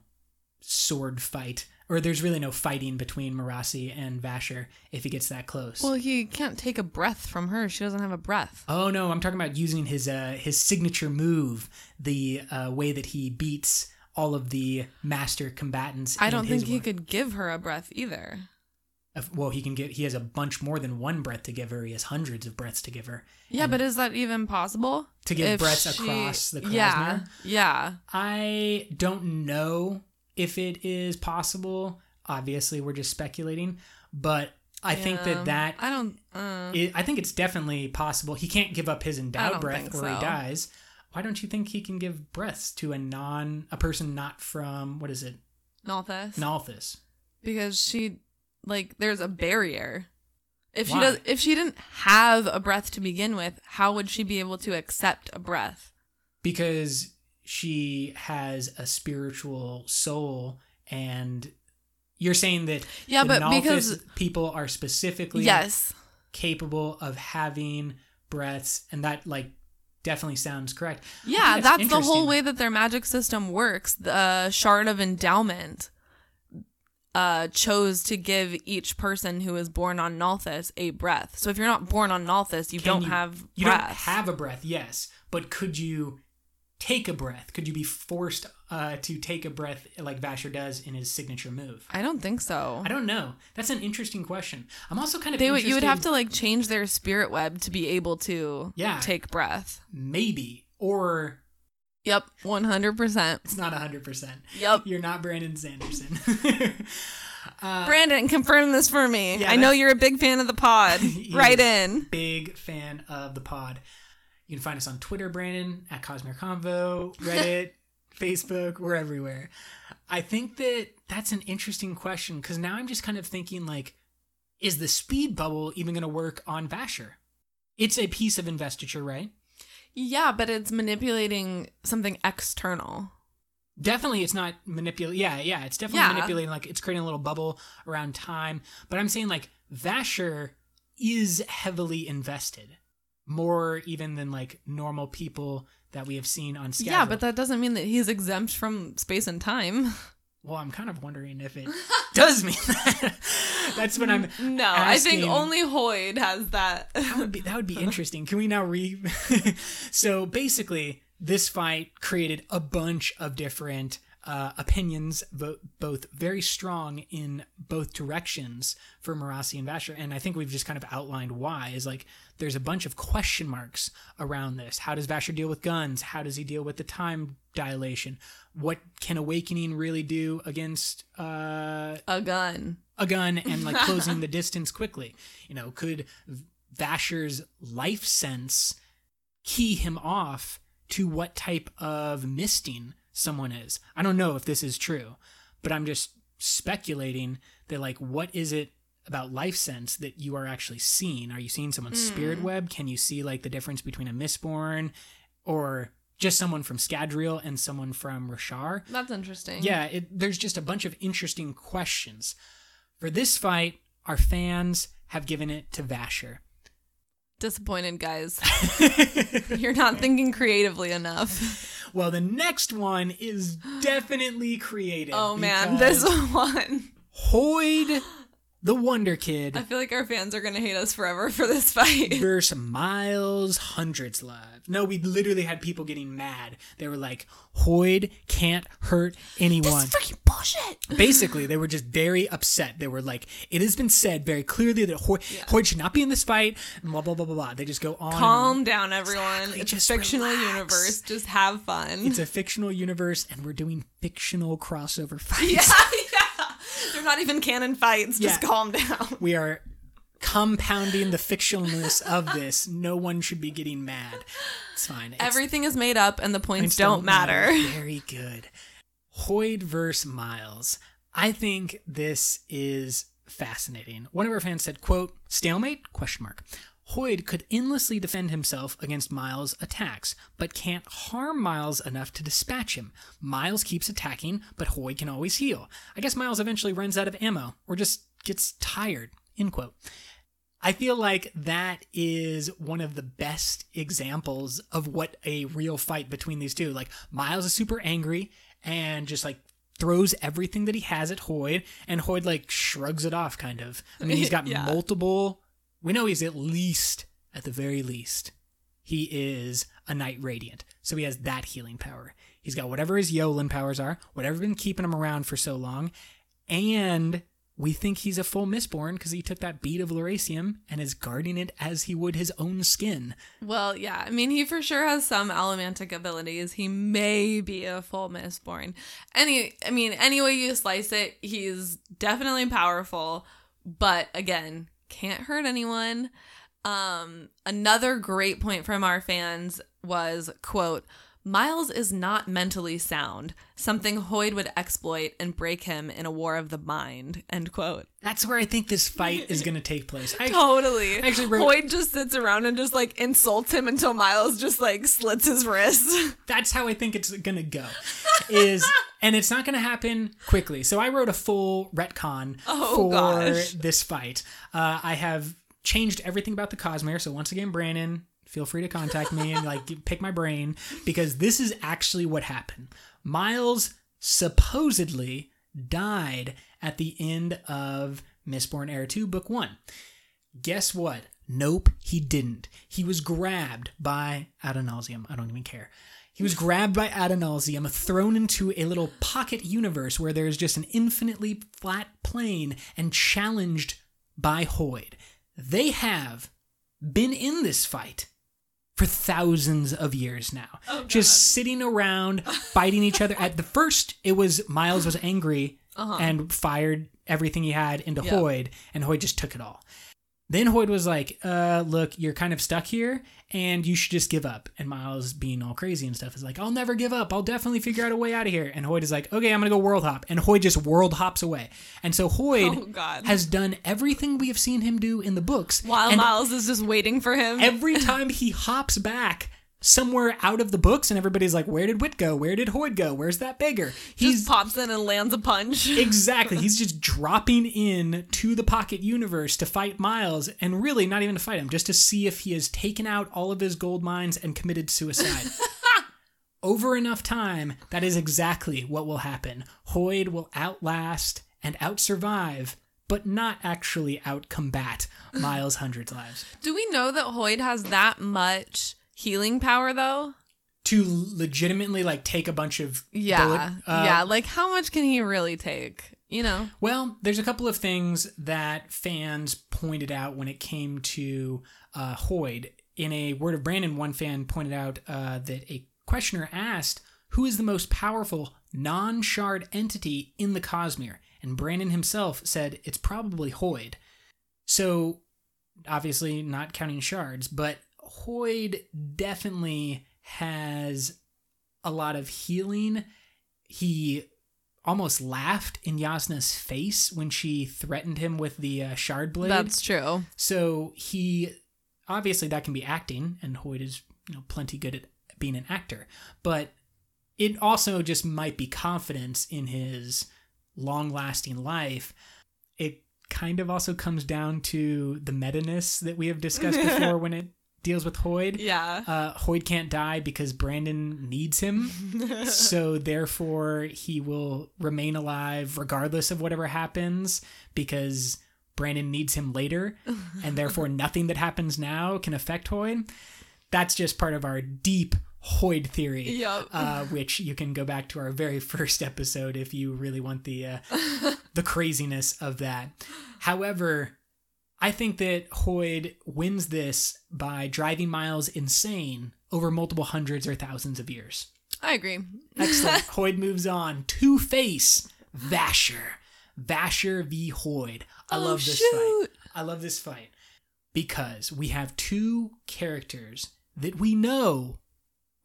sword fight, or there's really no fighting between Marasi and Vasher if he gets that close. Well, he can't take a breath from her. She doesn't have a breath. oh no, I'm talking about using his uh, his signature move, the uh, way that he beats all of the master combatants. I don't think he could give her a breath either. Well, he can get. He has a bunch more than one breath to give her. He has hundreds of breaths to give her. Yeah, but is that even possible? To give breaths she- across the Yeah, yeah. I don't know if it is possible. Obviously, we're just speculating, but I think that that I don't. Uh, it, I think it's definitely possible. He can't give up his endowed breath or he dies. Why don't you think he can give breaths to a non a person not from what is it Nalthis. Nalthis? because she like there's a barrier. If she does, if she didn't have a breath to begin with, how would she be able to accept a breath? Because she has a spiritual soul, and you're saying that Yeah, but because people are specifically yes, capable of having breaths, and that like definitely sounds correct. Yeah, think that's the whole way that their magic system works. The uh, shard of endowment uh, chose to give each person who is born on Nalthis a breath. So if you're not born on Nalthis, you Can don't you- have You breath. don't have a breath, yes, but could you take a breath? Could you be forced uh, to take a breath like Vasher does in his signature move? I don't think so. I don't know. That's an interesting question. I'm also kind of They would you would have to like change their spirit web to be able to Yeah. take breath. maybe or Yep, one hundred percent. it's not 100%. Yep. You're not Brandon Sanderson. uh, Brandon, confirm this for me. Yeah, I know you're a big fan of the pod. Right in. big fan of the pod. You can find us on Twitter, Brandon, at Cosmere Convo, Reddit, Facebook, we're everywhere. I think that that's an interesting question because now I'm just kind of thinking like, is the speed bubble even going to work on Vasher? It's a piece of investiture, right? Yeah, but it's manipulating something external. Definitely, it's not manipulating. Yeah, yeah, it's definitely Yeah. manipulating. Like it's creating a little bubble around time. But I'm saying like Vasher is heavily invested, more even than like normal people that we have seen on. Yeah, but that doesn't mean that he's exempt from space and time. well, I'm kind of wondering if it does mean that. That's what I'm. No, I think only Hoid has that. That would be that would be interesting. Can we now re? so basically, this fight created a bunch of different uh, opinions, vo- both very strong in both directions for Marasi and Vasher, and I think we've just kind of outlined why. Is like there's a bunch of question marks around this. How does Vasher deal with guns? How does he deal with the time dilation? What can Awakening really do against uh, a gun. a gun and like closing the distance quickly. You know, could Vasher's life sense key him off to what type of misting someone is? I don't know if this is true, but I'm just speculating that like what is it about life sense that you are actually seeing? Are you seeing someone's spirit hmm. web? Can you see like the difference between a Mistborn or just someone from Scadrial and someone from Roshar. That's interesting. Yeah, it, there's just a bunch of interesting questions. For this fight, our fans have given it to Vasher. Disappointed, guys. You're not thinking creatively enough. Well, the next one is definitely creative. Oh man, this one. Hoid, the Wonder Kid, I feel like our fans are gonna hate us forever for this fight. versus Miles Hundreds Love. No, we literally had people getting mad. They were like, Hoid can't hurt anyone. That's freaking bullshit. Basically, they were just very upset. They were like, it has been said very clearly that Hoid, Hoid should not be in this fight, and blah, blah, blah, blah, blah. They just go on. and on. Calm down, everyone. Exactly, It's just a fictional relax. universe. Just have fun. It's a fictional universe, and we're doing fictional crossover fights. yeah, yeah. They're not even canon fights. Just Yeah. calm down. We are compounding the fictionalness of this. No one should be getting mad. It's fine. It's Everything is made up, and the points, Points don't, matter. Very good. Hoid versus Miles. I think this is fascinating. One of our fans said, quote, stalemate? Question mark. Hoid could endlessly defend himself against Miles' attacks, but can't harm Miles enough to dispatch him. Miles keeps attacking, but Hoid can always heal. I guess Miles eventually runs out of ammo, or just gets tired. End quote. I feel like that is one of the best examples of what a real fight between these two. Like Miles is super angry and just like throws everything that he has at Hoid, and Hoid like shrugs it off, kind of. I mean, he's got Yeah. multiple. We know he's at least, at the very least, he is a Knight Radiant, so he has that healing power. He's got whatever his Yolen powers are, whatever been keeping him around for so long, and we think he's a full Mistborn because he took that bead of Lerasium and is guarding it as he would his own skin. Well, yeah. I mean, he for sure has some Allomantic abilities. He may be a full Mistborn. Any, I mean, any way you slice it, he's definitely powerful. But again, can't hurt anyone. Um, another great point from our fans was quote. Miles is not mentally sound, something Hoid would exploit and break him in a war of the mind. End quote. That's where I think this fight is going to take place. I, Totally. I actually wrote- Hoid just sits around and just like insults him until Miles just like slits his wrist. that's how I think it's gonna go. Is and it's not gonna happen quickly. So I wrote a full retcon Oh, for gosh. this fight. Uh, I have changed everything about the Cosmere. So once again, Brandon, feel free to contact me and like pick my brain because this is actually what happened. Miles supposedly died at the end of Mistborn Era 2, Book 1. Guess what? Nope, he didn't. He was grabbed by Adonalsium. I don't even care. He was grabbed by Adonalsium, thrown into a little pocket universe where there's just an infinitely flat plane, and challenged by Hoid. They have been in this fight for thousands of years now. Oh, just sitting around fighting each other. At the first, it was Miles was angry uh-huh. and fired everything he had into Yeah. Hoid, and Hoid just took it all. Then Hoid was like, uh, look, you're kind of stuck here and you should just give up. And Miles, being all crazy and stuff, is like, I'll never give up. I'll definitely figure out a way out of here. And Hoid is like, okay, I'm going to go world hop. And Hoid just world hops away. And so Hoid Oh, has done everything we have seen him do in the books. While Miles is just waiting for him. every time he hops back somewhere out of the books and everybody's like, where did Wit go? Where did Hoid go? Where's that beggar? he just pops in and lands a punch. Exactly. He's just dropping in to the pocket universe to fight Miles and really not even to fight him, just to see if he has taken out all of his goldminds and committed suicide. Over enough time, that is exactly what will happen. Hoid will outlast and outsurvive, but not actually outcombat Miles' hundreds lives. Do we know that Hoid has that much healing power though? To legitimately like take a bunch of Yeah. bullet- uh, yeah. Like how much can he really take? You know? Well, there's a couple of things that fans pointed out when it came to uh, Hoid. In a Word of Brandon, one fan pointed out uh, that a questioner asked, Who is the most powerful non shard entity in the Cosmere? And Brandon himself said it's probably Hoid. So, obviously, not counting shards, but Hoid definitely has a lot of healing. He almost laughed in Jasnah's face when she threatened him with the uh, shard blade. That's true. so he obviously that can be acting, and Hoid is you know plenty good at being an actor. But it also just might be confidence in his long lasting life. It kind of also comes down to the meta-ness that we have discussed before when it deals with Hoid. Yeah. Uh, Hoid can't die because Brandon needs him. so therefore, he will remain alive regardless of whatever happens because Brandon needs him later. And therefore, nothing that happens now can affect Hoid. That's just part of our deep Hoid theory, Yup. uh, which you can go back to our very first episode if you really want the uh, the craziness of that. However, I think that Hoid wins this by driving Miles insane over multiple hundreds or thousands of years. I agree. Excellent. Hoid moves on. Two Face Vasher. Vasher v. Hoid. I Oh, love this shoot. fight. I love this fight because we have two characters that we know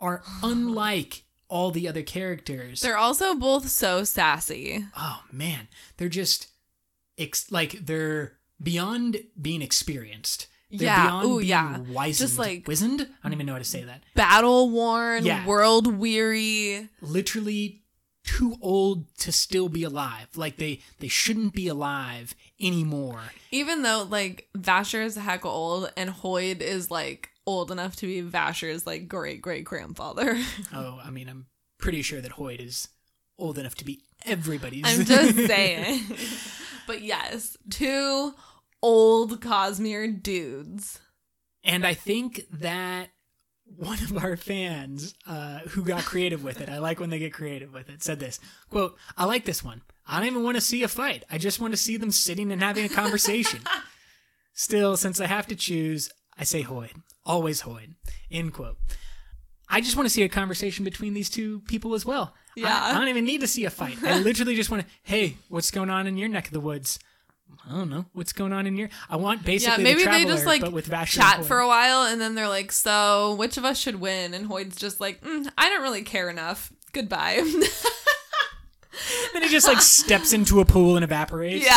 are unlike all the other characters. They're also both so sassy. oh man, they're just ex- like they're beyond being experienced. They're Yeah. Ooh, being yeah. wizened. Just like- wizened. I don't even know how to say that. Battle worn, Yeah. world weary. literally too old to still be alive. Like they they shouldn't be alive anymore. Even though like Vasher is a heck of old and Hoid is like old enough to be Vasher's like great great grandfather. Oh, I mean, I'm pretty sure that Hoid is old enough to be everybody's. I'm just saying. but yes, two old Cosmere dudes. and I think that one of our fans uh, who got creative with it, I like when they get creative with it, said this quote, I like this one. I don't even want to see a fight. I just want to see them sitting and having a conversation. Still, since I have to choose, I say Hoid. Always Hoid. End quote. I just want to see a conversation between these two people as well. I- Yeah. I, don't even need to see a fight. I literally just want to, hey, what's going on in your neck of the woods? I don't know. What's going on in here. I want basically Yeah, basically maybe the they just like but with Vasher chat for a while and then they're like, "So, which of us should win?" And Hoid's just like, mm, "I don't really care enough. Goodbye." Then he just like steps into a pool and evaporates. yeah,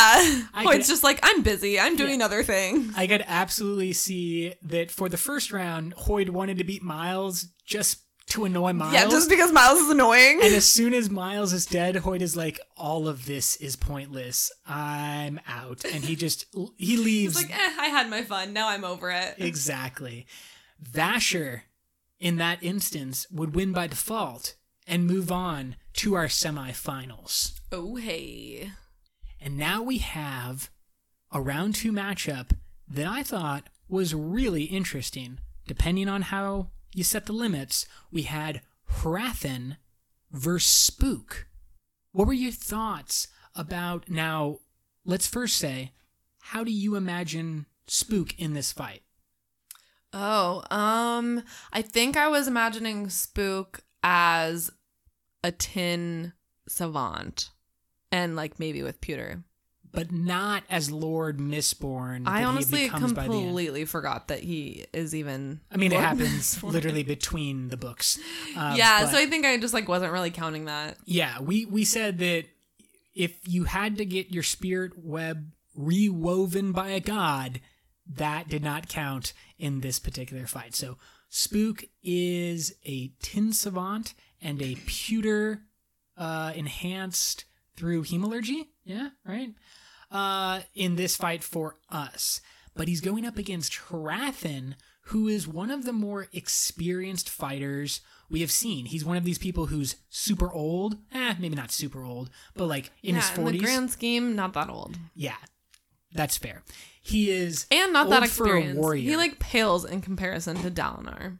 I Hoid's could- just like, "I'm busy. I'm doing other things." I could absolutely see that for the first round, Hoid wanted to beat Miles just to annoy Miles. Yeah, just because Miles is annoying. and as soon as Miles is dead, Hoid is like, "All of this is pointless. I'm out." And he just he leaves. It's like, eh, I had my fun. Now I'm over it. exactly. Vasher, in that instance, would win by default and move on to our semifinals. Oh hey. And now we have a round two matchup that I thought was really interesting. Depending on how you set the limits, we had Hrathen versus Spook. What were your thoughts about now? Let's first say, how do you imagine Spook in this fight? Oh, um, I think I was imagining Spook as a tin savant, and like maybe with pewter. But not as Lord Mistborn. I honestly completely forgot that he is even. I mean, it happens Mistborn. literally between the books. Uh, yeah, but- so I think I just like wasn't really counting that. Yeah, we we said that if you had to get your spirit web rewoven by a god, that did not count in this particular fight. So Spook is a tin savant and a pewter uh, enhanced through hemalurgy. Yeah, right. Uh, in this fight for us, but he's going up against Hrathen, who is one of the more experienced fighters we have seen. He's one of these people who's super old. Eh, maybe not super old, but like in yeah, his in the grand scheme, not that old, yeah, that's fair. He is and not that old for a experienced. warrior. He like pales in comparison to Dalinar.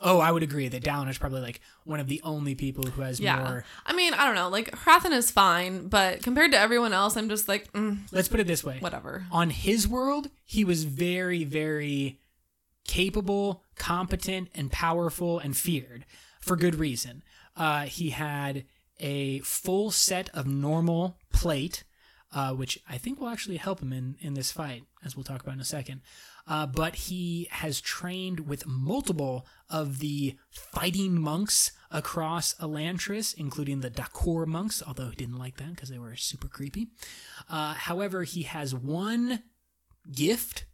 Oh, I would agree that Dallin is probably like one of the only people who has Yeah, more. I mean, I don't know. Like Hrathen is fine, but compared to everyone else, I'm just like, mm, Let's put it this way: whatever. on his world, he was very, very capable, competent, and powerful, and feared for good reason. Uh, he had a full set of normal plate, uh, which I think will actually help him in, in this fight, as we'll talk about in a second. Uh, but he has trained with multiple of the fighting monks across Elantris, including the Dakhor monks, although he didn't like that because they were super creepy. Uh, however, he has one gift,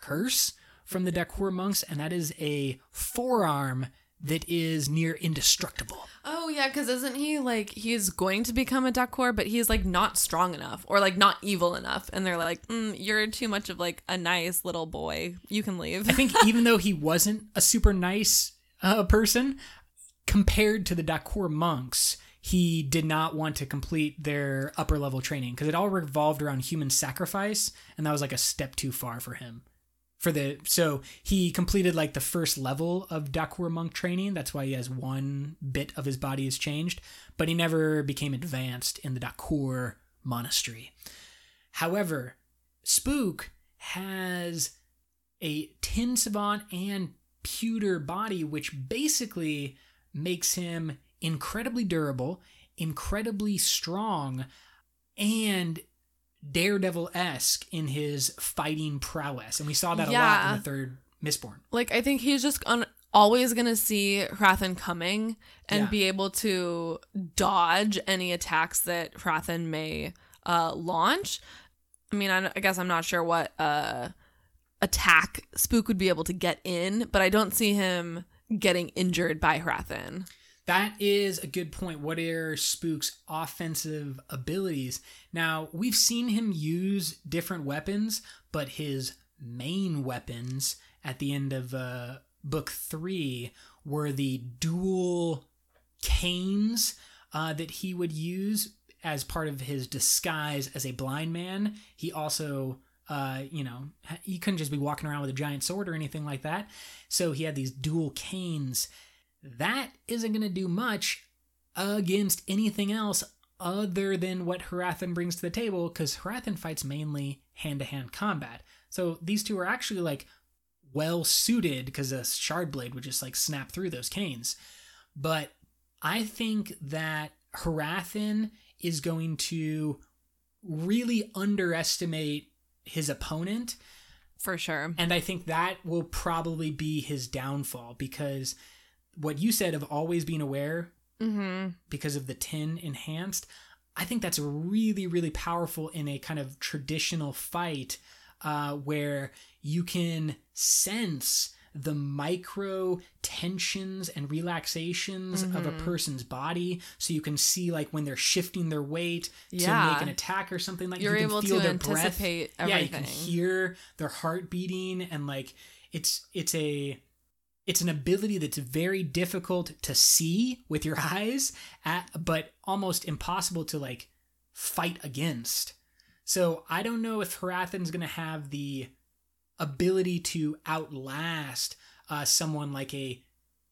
curse, from the Dakhor monks, and that is a forearm that is near indestructible. Oh yeah, because isn't he like he's going to become a Dakhor, but he's like not strong enough or like not evil enough, and they're like, mm, "You're too much of like a nice little boy. You can leave." I think even though he wasn't a super nice uh, person, compared to the Dakhor monks, he did not want to complete their upper level training because it all revolved around human sacrifice, and that was like a step too far for him. For the so he completed like the first level of Dakhor monk training. That's why he has one bit of his body has changed, but he never became advanced in the Dakhor monastery. However, Spook has a tin savant and pewter body, which basically makes him incredibly durable, incredibly strong, and Daredevil esque in his fighting prowess. And we saw that a lot in the third Mistborn. like I think he's just on, always gonna see Hrathen coming and Yeah. be able to dodge any attacks that Hrathen may uh, launch. I mean, I, I guess I'm not sure what uh, attack Spook would be able to get in, but I don't see him getting injured by Hrathen. That is a good point. What are Spook's offensive abilities? Now, we've seen him use different weapons, but his main weapons at the end of uh, book three were the dual canes uh, that he would use as part of his disguise as a blind man. He also, uh, you know, he couldn't just be walking around with a giant sword or anything like that. So he had these dual canes. That isn't going to do much against anything else other than what Hrathen brings to the table because Hrathen fights mainly hand to hand combat. So these two are actually like well suited because a shard blade would just like snap through those canes. But I think that Hrathen is going to really underestimate his opponent. For sure. And I think that will probably be his downfall because what you said of always being aware Mm-hmm. because of the tin enhanced, I think that's really, really powerful in a kind of traditional fight uh, where you can sense the micro tensions and relaxations of a Mhm. person's body so you can see like when they're shifting their weight to Yeah. make an attack or something like You're you can able feel to their breath anticipate yeah you can hear their heart beating and like it's it's a it's an ability that's very difficult to see with your eyes at, but almost impossible to like fight against so i don't know if Hrathen's going to have the ability to outlast uh, someone like a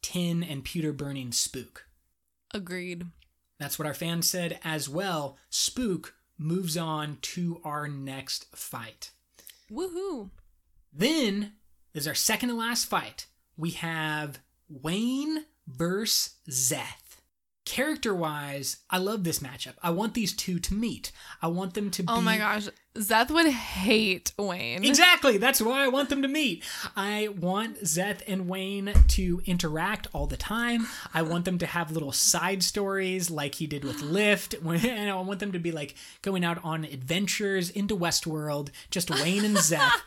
tin and pewter burning spook Agreed. that's what our fans said as well spook moves on to our next fight Woohoo. then is our second to last fight. We have Wayne versus Szeth. Character wise, I love this matchup. I want these two to meet. I want them to be. Oh my gosh. Szeth would hate Wayne. Exactly. That's why I want them to meet. I want Szeth and Wayne to interact all the time. I want them to have little side stories like he did with Lift. And I want them to be like going out on adventures into Westworld, just Wayne and Szeth.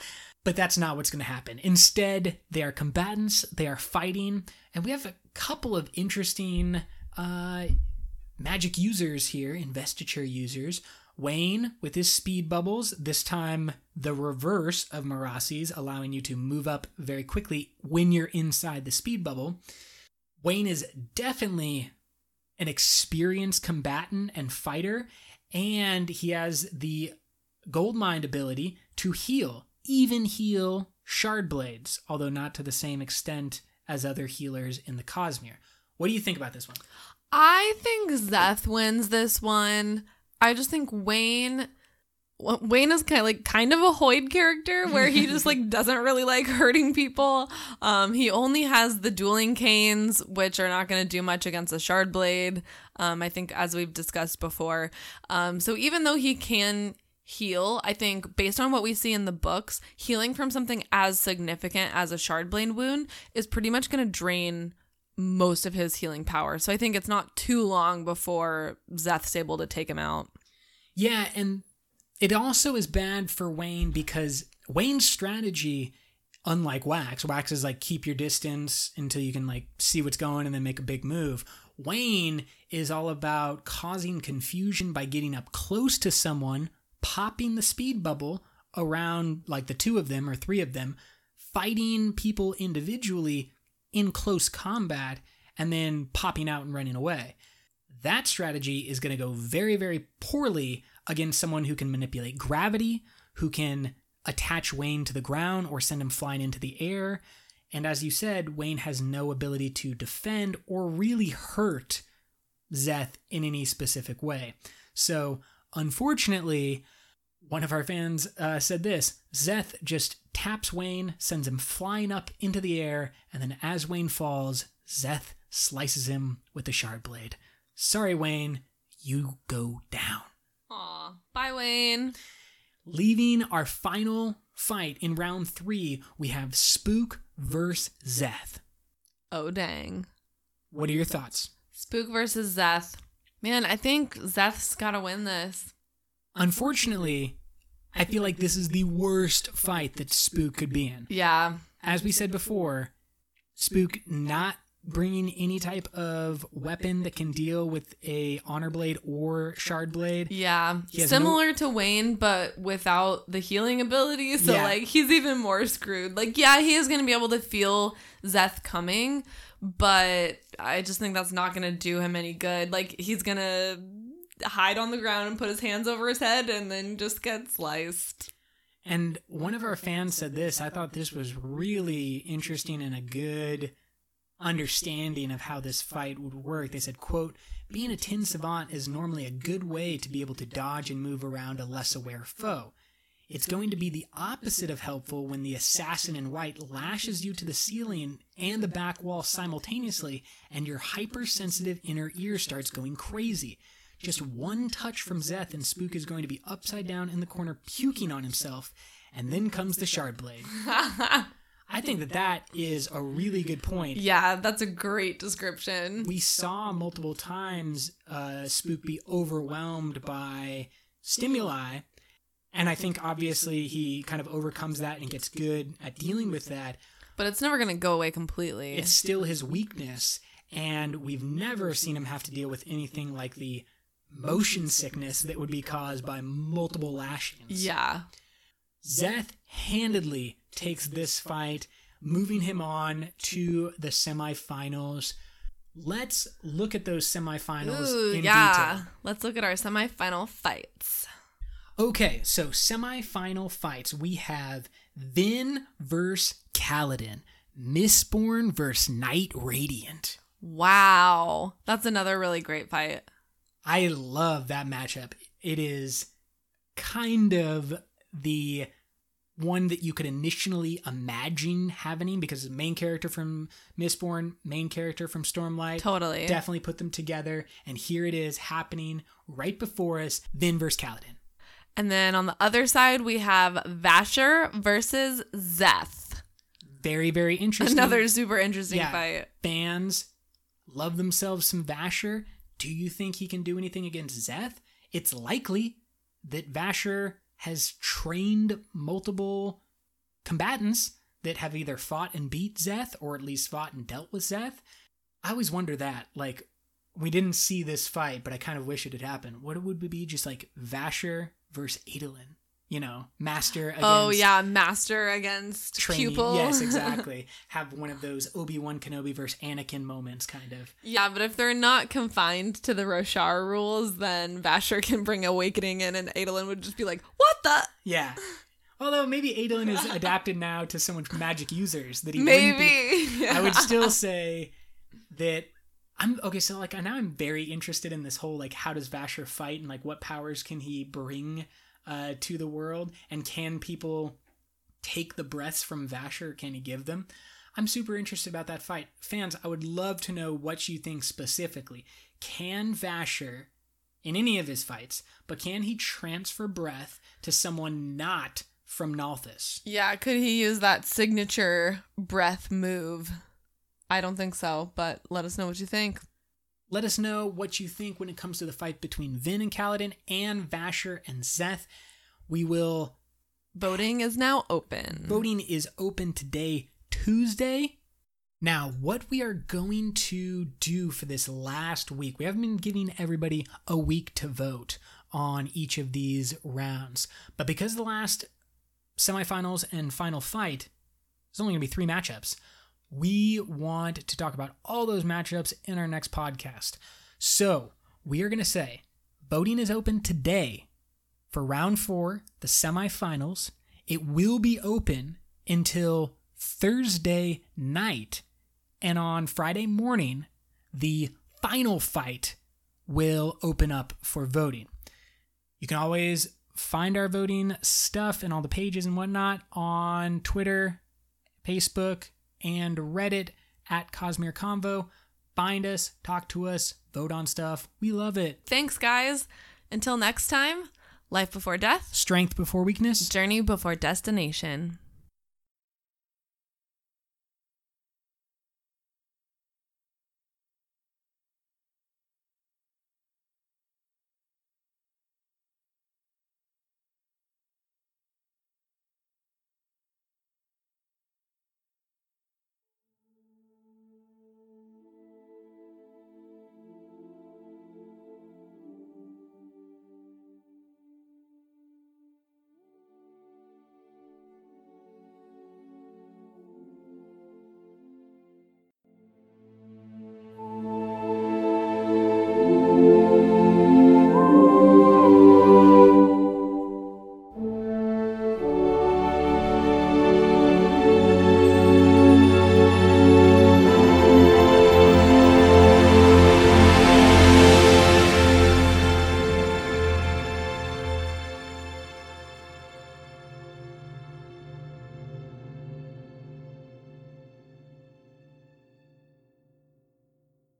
But that's not what's going to happen. Instead, they are combatants, they are fighting, and we have a couple of interesting uh, magic users here, investiture users. Wayne with his speed bubbles, this time the reverse of Marasi's, allowing you to move up very quickly when you're inside the speed bubble. Wayne is definitely an experienced combatant and fighter, and he has the gold mind ability to heal, even heal shard blades, although not to the same extent as other healers in the Cosmere. What do you think about this one? I think Szeth wins this one. I just think Wayne Wayne is kind of like kind of a Hoid character where he just like doesn't really like hurting people. Um, he only has the dueling canes, which are not going to do much against a shard blade. Um, I think as we've discussed before. Um, so even though he can heal, I think based on what we see in the books, healing from something as significant as a shard blade wound is pretty much going to drain most of his healing power. So I think it's not too long before Szeth's able to take him out. Yeah, and it also is bad for Wayne because Wayne's strategy unlike Wax, Wax is like keep your distance until you can like see what's going and then make a big move. Wayne is all about causing confusion by getting up close to someone, popping the speed bubble around like the two of them or three of them, fighting people individually in close combat, and then popping out and running away. That strategy is going to go very, very poorly against someone who can manipulate gravity, who can attach Wayne to the ground or send him flying into the air. And as you said, Wayne has no ability to defend or really hurt Szeth in any specific way. So, unfortunately, one of our fans uh, said this Szeth just taps Wayne, sends him flying up into the air, and then as Wayne falls, Szeth slices him with the shard blade. Sorry, Wayne, you go down. Aw. Bye, Wayne. Leaving our final fight in round three, we have Spook versus Szeth. Oh, dang. What are your thoughts? Spook versus Szeth. Man, I think Szeth's got to win this. Unfortunately, I feel like this is the worst fight that Spook could be in. Yeah. As we said before, Spook not bringing any type of weapon that can deal with a honor blade or shard blade. Yeah. Similar to Wayne, but without the healing ability. So, Yeah. like, he's even more screwed. Like, yeah, he is going to be able to feel Szeth coming, but I just think that's not going to do him any good. Like, he's going to hide on the ground and put his hands over his head and then just get sliced. And one of our fans said this. I thought this was really interesting and a good understanding of how this fight would work. They said, quote, being a tin savant is normally a good way to be able to dodge and move around a less aware foe. It's going to be the opposite of helpful when the assassin in white lashes you to the ceiling and the back wall simultaneously, and your hypersensitive inner ear starts going crazy. Just one touch from Szeth, and Spook is going to be upside down in the corner puking on himself, and then comes the shard blade. I think that that is a really good point. Yeah, that's a great description. We saw multiple times uh, Spook be overwhelmed by stimuli, and I think obviously he kind of overcomes that and gets good at dealing with that. But it's never going to go away completely. It's still his weakness, and we've never seen him have to deal with anything like the motion sickness that would be caused by multiple lashings. yeah. Szeth handedly takes this fight, moving him on to the semifinals. Let's look at those semifinals Ooh, in yeah. detail. Let's look at our semifinal fights. Okay, so semifinal fights. We have Vin versus Kaladin, Mistborn versus Knight Radiant. Wow. That's another really great fight. I love that matchup. It is kind of the one that you could initially imagine happening because the main character from Mistborn, main character from Stormlight, Totally. definitely put them together. And here it is happening right before us Vin versus Kaladin. And then on the other side, we have Vasher versus Szeth. Very, very interesting. Another super interesting Yeah. fight. fans love themselves some Vasher. Do you think he can do anything against Szeth? It's likely that Vasher has trained multiple combatants that have either fought and beat Szeth or at least fought and dealt with Szeth. I always wonder that. Like, we didn't see this fight, but I kind of wish it had happened. What would it be just like Vasher versus Adolin? You know, master oh, against Oh, yeah. Master against trainee. pupil. Yes, exactly. Have one of those Obi Wan Kenobi versus Anakin moments, kind of. yeah, but if they're not confined to the Roshar rules, then Vasher can bring Awakening in and Adolin would just be like, what the? Yeah. Although maybe Adolin is adapted now to so much magic users that he Maybe. I would still say that I'm okay. So like now I'm very interested in this whole like how does Vasher fight and like what powers can he bring uh, to the world and can people take the breaths from Vasher? Can he give them? I'm super interested about that fight. Fans, I would love to know what you think specifically. Can Vasher, in any of his fights, but can he transfer breath to someone not from Nalthis? Yeah, could he use that signature breath move? I don't think so, but let us know what you think. Let us know what you think when it comes to the fight between Vin and Kaladin and Vasher and Szeth. We will Voting is now open. Voting is open today, Tuesday. Now, what we are going to do for this last week, we haven't been giving everybody a week to vote on each of these rounds. But because the last semifinals and final fight is only going to be three matchups, we want to talk about all those matchups in our next podcast. So we are going to say voting is open today for round four, the semifinals. It will be open until Thursday night. And on Friday morning, the final fight will open up for voting. You can always find our voting stuff and all the pages and whatnot on Twitter, Facebook, and Reddit at Cosmere Convo. Find us, talk to us, vote on stuff. We love it. Thanks, guys. Until next time, life before death, Strength before weakness. journey before destination.